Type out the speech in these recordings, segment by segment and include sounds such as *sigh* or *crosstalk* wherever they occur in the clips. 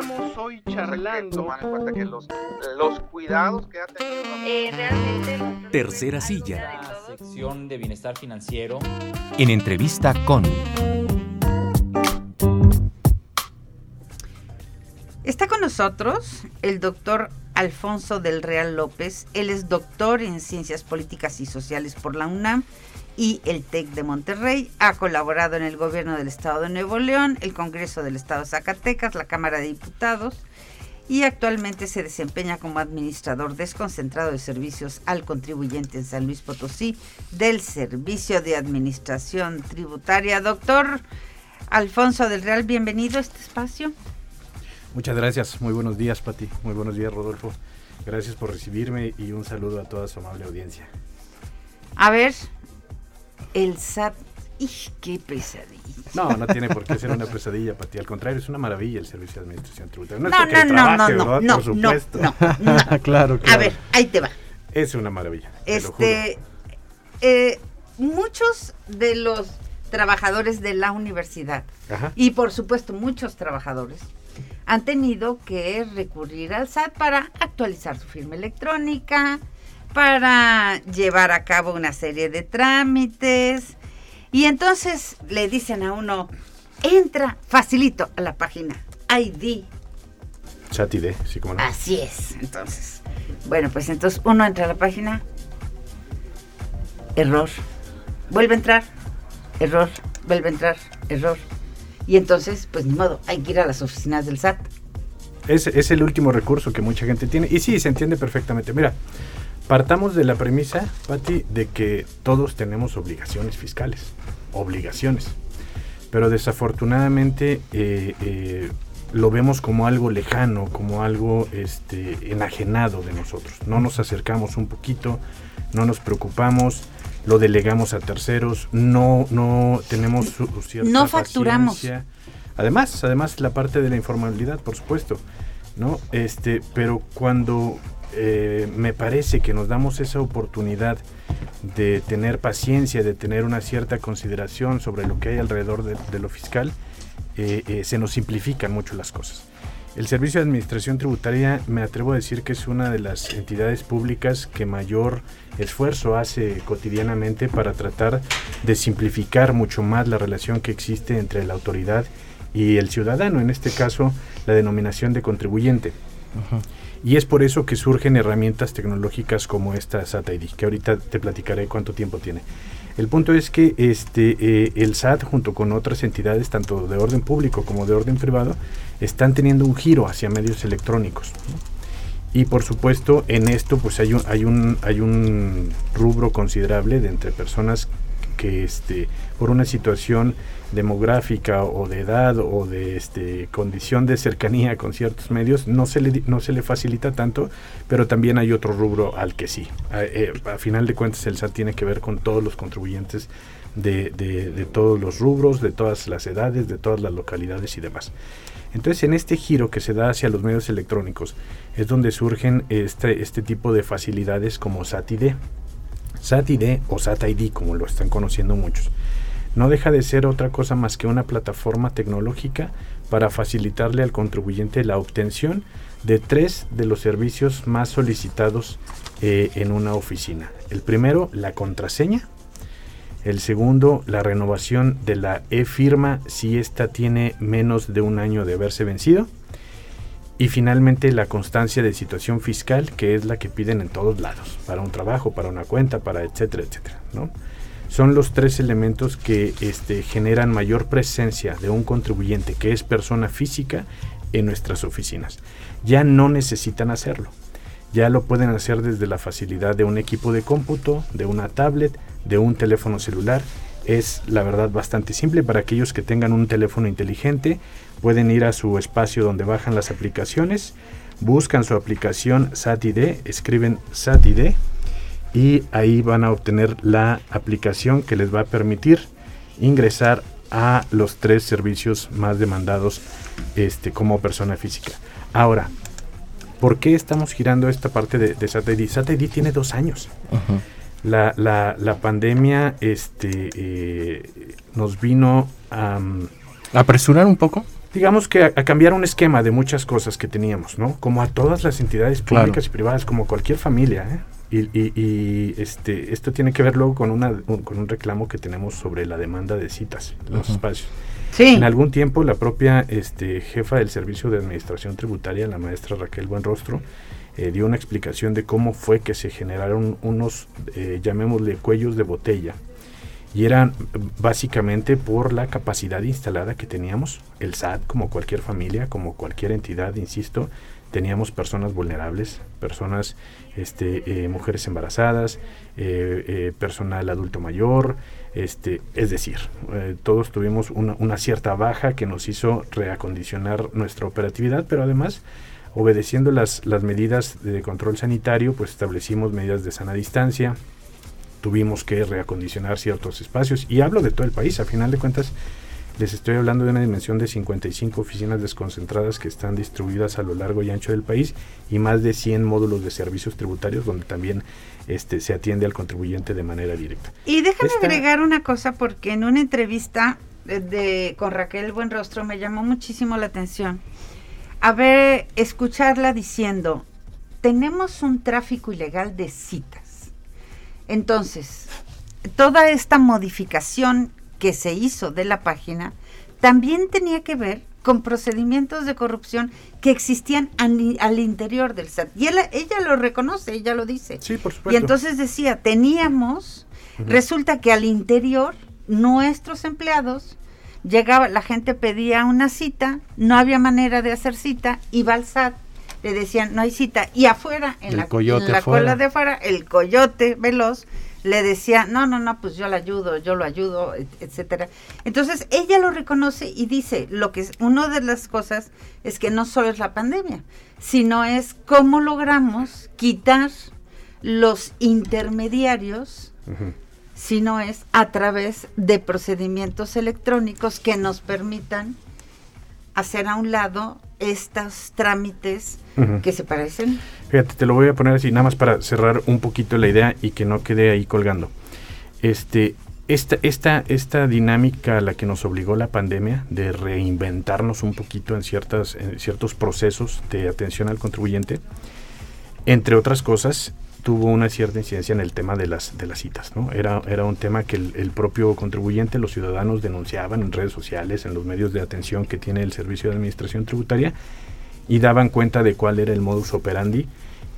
estamos hoy charlando. cuenta que los, los cuidados que ha tenido. Eh, realmente. Tercera silla. sección de bienestar financiero. En entrevista con. Está con nosotros el doctor Alfonso del Real López. Él es doctor en Ciencias Políticas y Sociales por la UNAM y el TEC de Monterrey. Ha colaborado en el gobierno del Estado de Nuevo León, el Congreso del Estado de Zacatecas, la Cámara de Diputados y actualmente se desempeña como administrador desconcentrado de servicios al contribuyente en San Luis Potosí del Servicio de Administración Tributaria. Doctor Alfonso del Real, bienvenido a este espacio. Muchas gracias, muy buenos días Pati, muy buenos días Rodolfo. Gracias por recibirme y un saludo a toda su amable audiencia. A ver, el SAT. ¡Y qué pesadilla! No, no tiene por qué ser una pesadilla, Pati. Al contrario, es una maravilla el servicio de administración tributaria. No, no, no, no, no, no, por supuesto. no, no, claro, *laughs* claro. A ver, ahí te va. Es una maravilla. Este, eh, muchos de los trabajadores de la universidad y por supuesto muchos trabajadores han tenido que recurrir al SAT para actualizar su firma electrónica, para llevar a cabo una serie de trámites. Y entonces le dicen a uno, entra facilito a la página ID. Chat ID, sí, como no. Así es, entonces. Bueno, pues entonces uno entra a la página, error, vuelve a entrar, error, vuelve a entrar, error. Y entonces, pues ni modo, hay que ir a las oficinas del SAT. Es, es el último recurso que mucha gente tiene. Y sí, se entiende perfectamente. Mira, Partamos de la premisa, Patti, de que todos tenemos obligaciones fiscales, obligaciones. Pero desafortunadamente eh, eh, lo vemos como algo lejano, como algo este, enajenado de nosotros. No nos acercamos un poquito, no nos preocupamos, lo delegamos a terceros, no, no tenemos cierta No facturamos. Además, además la parte de la informalidad, por supuesto, ¿no? Este, pero cuando eh, me parece que nos damos esa oportunidad de tener paciencia, de tener una cierta consideración sobre lo que hay alrededor de, lo fiscal, eh, eh, se nos simplifican mucho las cosas. El Servicio de Administración Tributaria me atrevo a decir que es una de las entidades públicas que mayor esfuerzo hace cotidianamente para tratar de simplificar mucho más la relación que existe entre la autoridad y el ciudadano, en este caso la denominación de contribuyente. Y es por eso que surgen herramientas tecnológicas como esta SAT ID, que ahorita te platicaré cuánto tiempo tiene. El punto es que este, eh, el SAT junto con otras entidades, tanto de orden público como de orden privado, están teniendo un giro hacia medios electrónicos. Y por supuesto en esto pues hay un, hay un, hay un rubro considerable de entre personas que este, por una situación demográfica o de edad o de este, condición de cercanía con ciertos medios no se, le, no se le facilita tanto, pero también hay otro rubro al que sí. A, eh, final de cuentas el SAT tiene que ver con todos los contribuyentes de, de, todos los rubros, de todas las edades, de todas las localidades y demás. Entonces, en este giro que se da hacia los medios electrónicos es donde surgen este, este tipo de facilidades como SAT-ID. SAT-ID o SAT-ID, como lo están conociendo muchos no deja de ser otra cosa más que una plataforma tecnológica para facilitarle al contribuyente la obtención de tres de los servicios más solicitados eh, en una oficina. El primero, la contraseña. El segundo, la renovación de la e-firma si ésta tiene menos de un año de haberse vencido. Y finalmente la constancia de situación fiscal, que es la que piden en todos lados, para un trabajo, para una cuenta, para etcétera, etcétera. ¿no? son los tres elementos que este, generan mayor presencia de un contribuyente que es persona física en nuestras oficinas. Ya no necesitan hacerlo. Ya lo pueden hacer desde la facilidad de un equipo de cómputo, de una tablet, de un teléfono celular. Es la verdad bastante simple para aquellos que tengan un teléfono inteligente. Pueden ir a su espacio donde bajan las aplicaciones, buscan su aplicación SATID, escriben SATID y ahí van a obtener la aplicación que les va a permitir ingresar a los tres servicios más demandados este, como persona física. Ahora, ¿por qué estamos girando esta parte de, de SAT tiene dos años. la, la, la, pandemia este, eh, nos vino a... ¿Apresurar un poco? Digamos que a, a cambiar un esquema de muchas cosas que teníamos, ¿no? Como a todas las entidades Claro. públicas y privadas, como cualquier familia, ¿eh? Y, y- y, este, esto tiene que ver luego con, una, un, con un reclamo que tenemos sobre la demanda de citas en los espacios. Sí. En algún tiempo la propia este, jefa del Servicio de Administración Tributaria, la maestra Raquel Buenrostro, eh, dio una explicación de cómo fue que se generaron unos, eh, llamémosle, cuellos de botella. Y eran básicamente por la capacidad instalada que teníamos. El SAT, como cualquier familia, como cualquier entidad, insisto, teníamos personas vulnerables, personas, este, eh, mujeres embarazadas, eh, eh, personal adulto mayor, este, es decir, todos tuvimos una, una cierta baja que nos hizo reacondicionar nuestra operatividad, pero además, obedeciendo las, las medidas de control sanitario, pues establecimos medidas de sana distancia, tuvimos que reacondicionar ciertos espacios, y hablo de todo el país, a final de cuentas, les estoy hablando de una dimensión de 55 oficinas desconcentradas que están distribuidas a lo largo y ancho del país y más de 100 módulos de servicios tributarios donde también este, se atiende al contribuyente de manera directa. Y déjame Esta- agregar una cosa porque en una entrevista de, de- con Raquel Buenrostro me llamó muchísimo la atención. A ver, escucharla diciendo, tenemos un tráfico ilegal de citas. Entonces, toda esta modificación que se hizo de la página también tenía que ver con procedimientos de corrupción que existían al interior del SAT. Y él- ella lo reconoce, ella lo dice. Sí, por supuesto. Y entonces decía, teníamos, resulta que al interior nuestros empleados llegaba, la gente pedía una cita, no había manera de hacer cita, iba al SAT, le decían no hay cita y afuera en El la, coyote en la afuera. cola de afuera el coyote veloz le decía no no no pues yo la ayudo yo lo ayudo et- etcétera. Entonces ella lo reconoce y dice lo que es una de las cosas es que no solo es la pandemia sino es cómo logramos quitar los intermediarios sino es a través de procedimientos electrónicos que nos permitan hacer a un lado estos trámites que se parecen. Fíjate, te lo voy a poner así, nada más para cerrar un poquito la idea y que no quede ahí colgando. Este, esta, esta, esta dinámica a la que nos obligó la pandemia de reinventarnos un poquito en, ciertas, en ciertos procesos de atención al contribuyente, entre otras cosas, tuvo una cierta incidencia en el tema de las, de las citas. ¿no? Era, era un tema que el, el propio contribuyente, los ciudadanos denunciaban en redes sociales, en los medios de atención que tiene el Servicio de Administración Tributaria, y daban cuenta de cuál era el modus operandi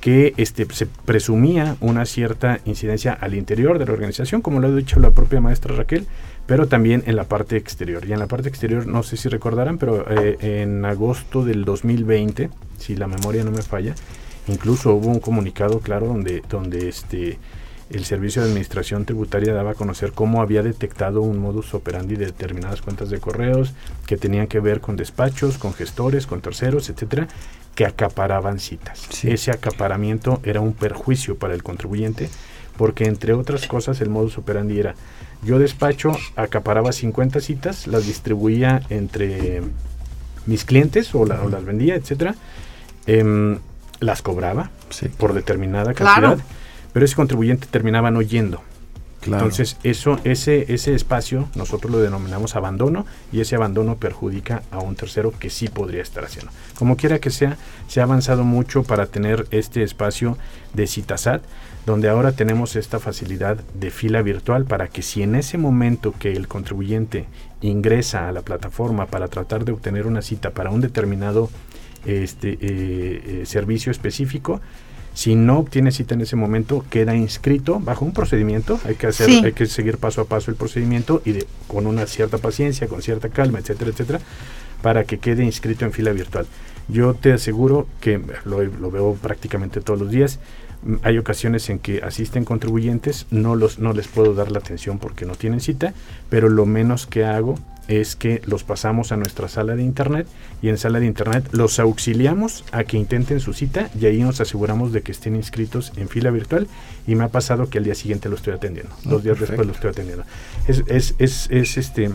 que este, se presumía una cierta incidencia al interior de la organización, como lo ha dicho la propia maestra Raquel, pero también en la parte exterior. Y en la parte exterior, no sé si recordarán, pero eh, en agosto del 2020, si la memoria no me falla, incluso hubo un comunicado claro donde, donde este, el Servicio de Administración Tributaria daba a conocer cómo había detectado un modus operandi de determinadas cuentas de correos que tenían que ver con despachos, con gestores, con terceros, etcétera, que acaparaban citas. Sí. Ese acaparamiento era un perjuicio para el contribuyente porque entre otras cosas el modus operandi era yo despacho, acaparaba 50 citas, las distribuía entre mis clientes o, la- o las vendía, etcétera, em, las cobraba Sí, por determinada Claro. cantidad, pero ese contribuyente terminaba no yendo. claro. Entonces, eso, ese, ese espacio nosotros lo denominamos abandono y ese abandono perjudica a un tercero que sí podría estar haciendo. Como quiera que sea, se ha avanzado mucho para tener este espacio de Citasat, donde ahora tenemos esta facilidad de fila virtual para que si en ese momento que el contribuyente ingresa a la plataforma para tratar de obtener una cita para un determinado este, eh, eh, servicio específico, si no obtiene cita en ese momento, queda inscrito bajo un procedimiento. Hay que hacer, Sí. hay que seguir paso a paso el procedimiento y de- con una cierta paciencia, con cierta calma, etcétera, etcétera, para que quede inscrito en fila virtual. Yo te aseguro que lo, lo veo prácticamente todos los días. Mm, Hay ocasiones en que asisten contribuyentes, no los no les puedo dar la atención porque no tienen cita, pero lo menos que hago es que los pasamos a nuestra sala de internet y en sala de internet los auxiliamos a que intenten su cita y ahí nos aseguramos de que estén inscritos en fila virtual y me ha pasado que al día siguiente lo estoy atendiendo, Ah, dos días después lo estoy atendiendo. Es, es, es, es, este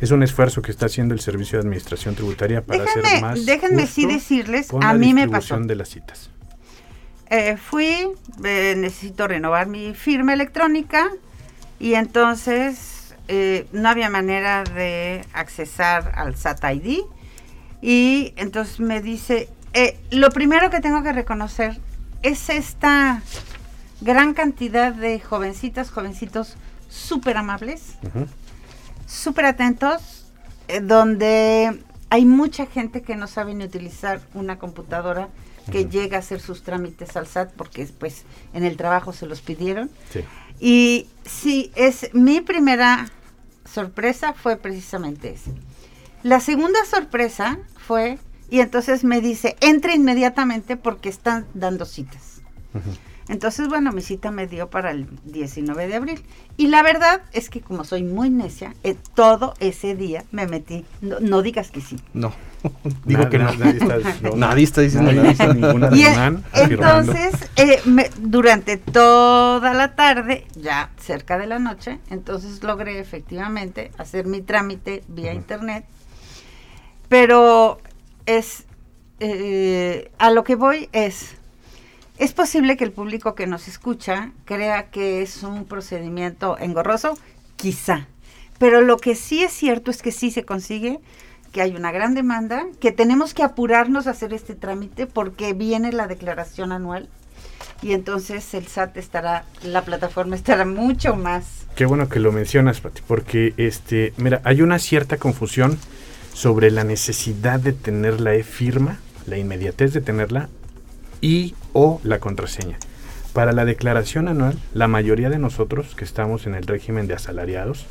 es un esfuerzo que está haciendo el Servicio de Administración Tributaria para hacer más déjenme sí decirles, con a la mí me pasó. de las citas. Eh, fui, eh, necesito renovar mi firma electrónica y entonces eh, no había manera de accesar al SAT ID y entonces me dice, eh, lo primero que tengo que reconocer es esta gran cantidad de jovencitas, jovencitos súper amables, súper atentos, eh, donde hay mucha gente que no sabe ni utilizar una computadora que llega a hacer sus trámites al SAT porque pues en el trabajo se los pidieron. Y sí, es mi primera sorpresa fue precisamente esa. La segunda sorpresa fue, y entonces me dice, entra inmediatamente porque están dando citas. Entonces, bueno, mi cita me dio para el 19 de abril. Y la verdad es que como soy muy necia, eh, todo ese día me metí. No, digas que sí. No. *laughs* Digo que no. Nadie está, diciendo *laughs* ninguna y Entonces, eh, durante toda la tarde, ya cerca de la noche, entonces logré efectivamente hacer mi trámite vía internet. Pero es, eh, a lo que voy es, es posible que el público que nos escucha crea que es un procedimiento engorroso, quizá. Pero lo que sí es cierto es que sí se consigue, que hay una gran demanda, que tenemos que apurarnos a hacer este trámite porque viene la declaración anual y entonces el SAT estará, la plataforma estará mucho más. Qué bueno que lo mencionas, Pati, porque este, mira, hay una cierta confusión sobre la necesidad de tener la e-firma, la inmediatez de tenerla y o la contraseña. Para la declaración anual, la mayoría de nosotros que estamos en el régimen de asalariados,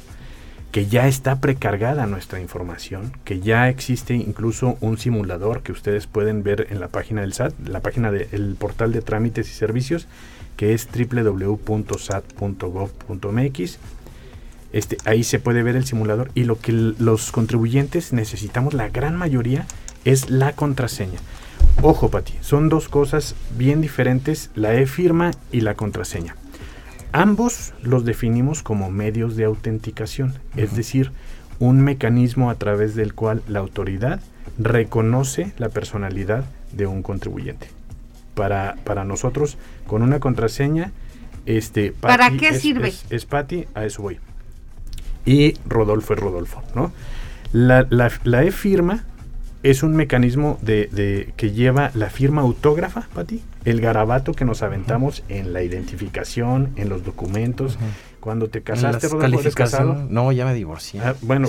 que ya está precargada nuestra información, que ya existe incluso un simulador que ustedes pueden ver en la página del SAT, la página del portal de trámites y servicios, que es www.sat.gov.mx. Este, ahí se puede ver el simulador y lo que los contribuyentes necesitamos, la gran mayoría, es la contraseña. Ojo, Pati, son dos cosas bien diferentes, la e-firma y la contraseña. Ambos los definimos como medios de autenticación, es decir, un mecanismo a través del cual la autoridad reconoce la personalidad de un contribuyente. Para, para nosotros, con una contraseña, este, ¿para qué sirve? Es, Pati, a eso voy. Y Rodolfo es Rodolfo, ¿no? La, la, la e-firma es un mecanismo de, que lleva la firma autógrafa, Pati, el garabato que nos aventamos en la identificación, en los documentos. Cuando te casaste, Rodolfo, casado? No, ya me divorcié. Ah, bueno,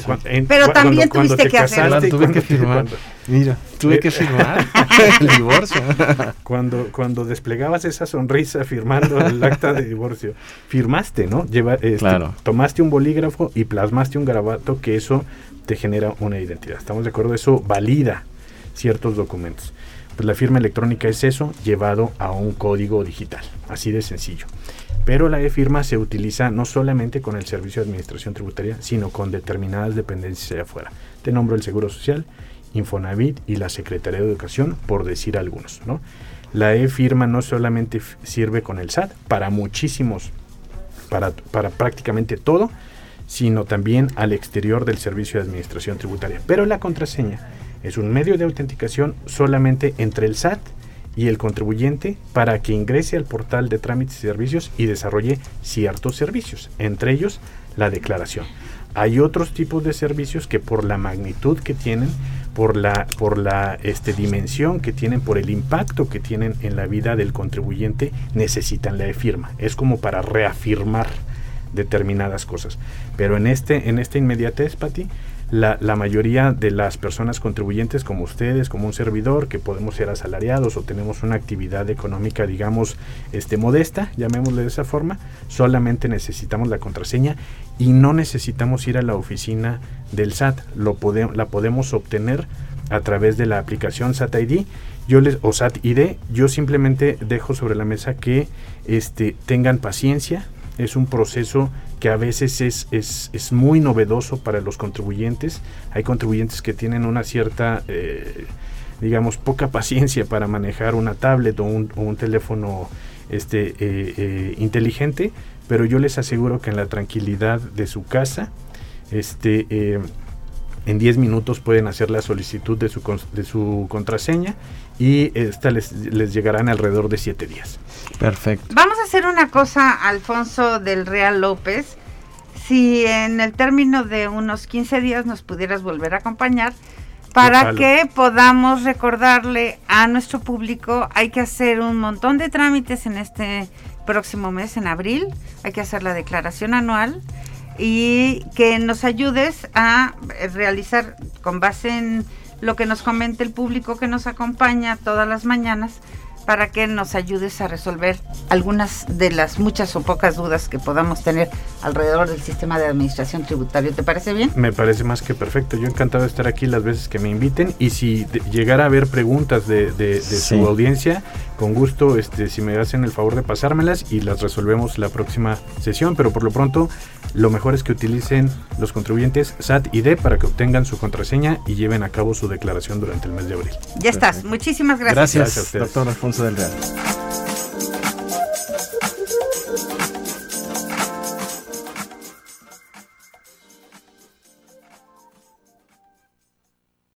pero también tuviste que hacer. Tuve que firmar. Mira, tuve que firmar *laughs* el divorcio. cuando, cuando desplegabas esa sonrisa firmando el acta de divorcio, firmaste, ¿no? Lleva, este, claro. Tomaste un bolígrafo y plasmaste un garabato que eso te genera una identidad. ¿Estamos de acuerdo? Eso valida ciertos documentos. Pues la firma electrónica es eso llevado a un código digital, así de sencillo. Pero la e-firma se utiliza no solamente con el Servicio de Administración Tributaria, sino con determinadas dependencias allá afuera. Te nombro el Seguro Social, Infonavit y la Secretaría de Educación, por decir algunos. ¿no? La e-firma no solamente sirve con el SAT, para muchísimos, para, para prácticamente todo, sino también al exterior del Servicio de Administración Tributaria. Pero la contraseña es un medio de autenticación solamente entre el SAT y el contribuyente para que ingrese al portal de trámites y servicios y desarrolle ciertos servicios, entre ellos la declaración. Hay otros tipos de servicios que por la magnitud que tienen, por la, por la este, dimensión que tienen, por el impacto que tienen en la vida del contribuyente, necesitan la firma. Es como para reafirmar determinadas cosas. Pero en este, en esta inmediatez, Pati, la, la, mayoría de las personas contribuyentes como ustedes, como un servidor, que podemos ser asalariados o tenemos una actividad económica, digamos, este, modesta, llamémosle de esa forma, solamente necesitamos la contraseña y no necesitamos ir a la oficina del SAT, lo la podemos obtener a través de la aplicación SAT ID yo les, o SAT ID, yo simplemente dejo sobre la mesa que este, tengan paciencia, es un proceso que a veces es, es, muy novedoso para los contribuyentes. Hay contribuyentes que tienen una cierta, eh, digamos, poca paciencia para manejar una tablet o un, teléfono este, eh, eh, inteligente, pero yo les aseguro que en la tranquilidad de su casa, este, en 10 minutos pueden hacer la solicitud de su, de su contraseña y esta les, les llegará en alrededor de 7 días. Perfecto. Vamos a hacer una cosa, Alfonso del Real López. si en el término de unos 15 días nos pudieras volver a acompañar para Ojalá. que podamos recordarle a nuestro público, hay que hacer un montón de trámites en este próximo mes, en abril, hay que hacer la declaración anual y que nos ayudes a eh, realizar con base en lo que nos comente el público que nos acompaña todas las mañanas para que nos ayudes a resolver algunas de las muchas o pocas dudas que podamos tener alrededor del sistema de administración tributario. ¿Te parece bien? Me parece más que perfecto. Yo encantado de estar aquí las veces que me inviten y si de- llegara a haber preguntas de, de- de Sí. su audiencia, con gusto, este, si me hacen el favor de pasármelas y las resolvemos la próxima sesión. Pero por lo pronto, lo mejor es que utilicen los contribuyentes SAT y D para que obtengan su contraseña y lleven a cabo su declaración durante el mes de abril. Ya estás. Muchísimas gracias. Gracias a Gracias, ustedes. doctor Alfonso del Real.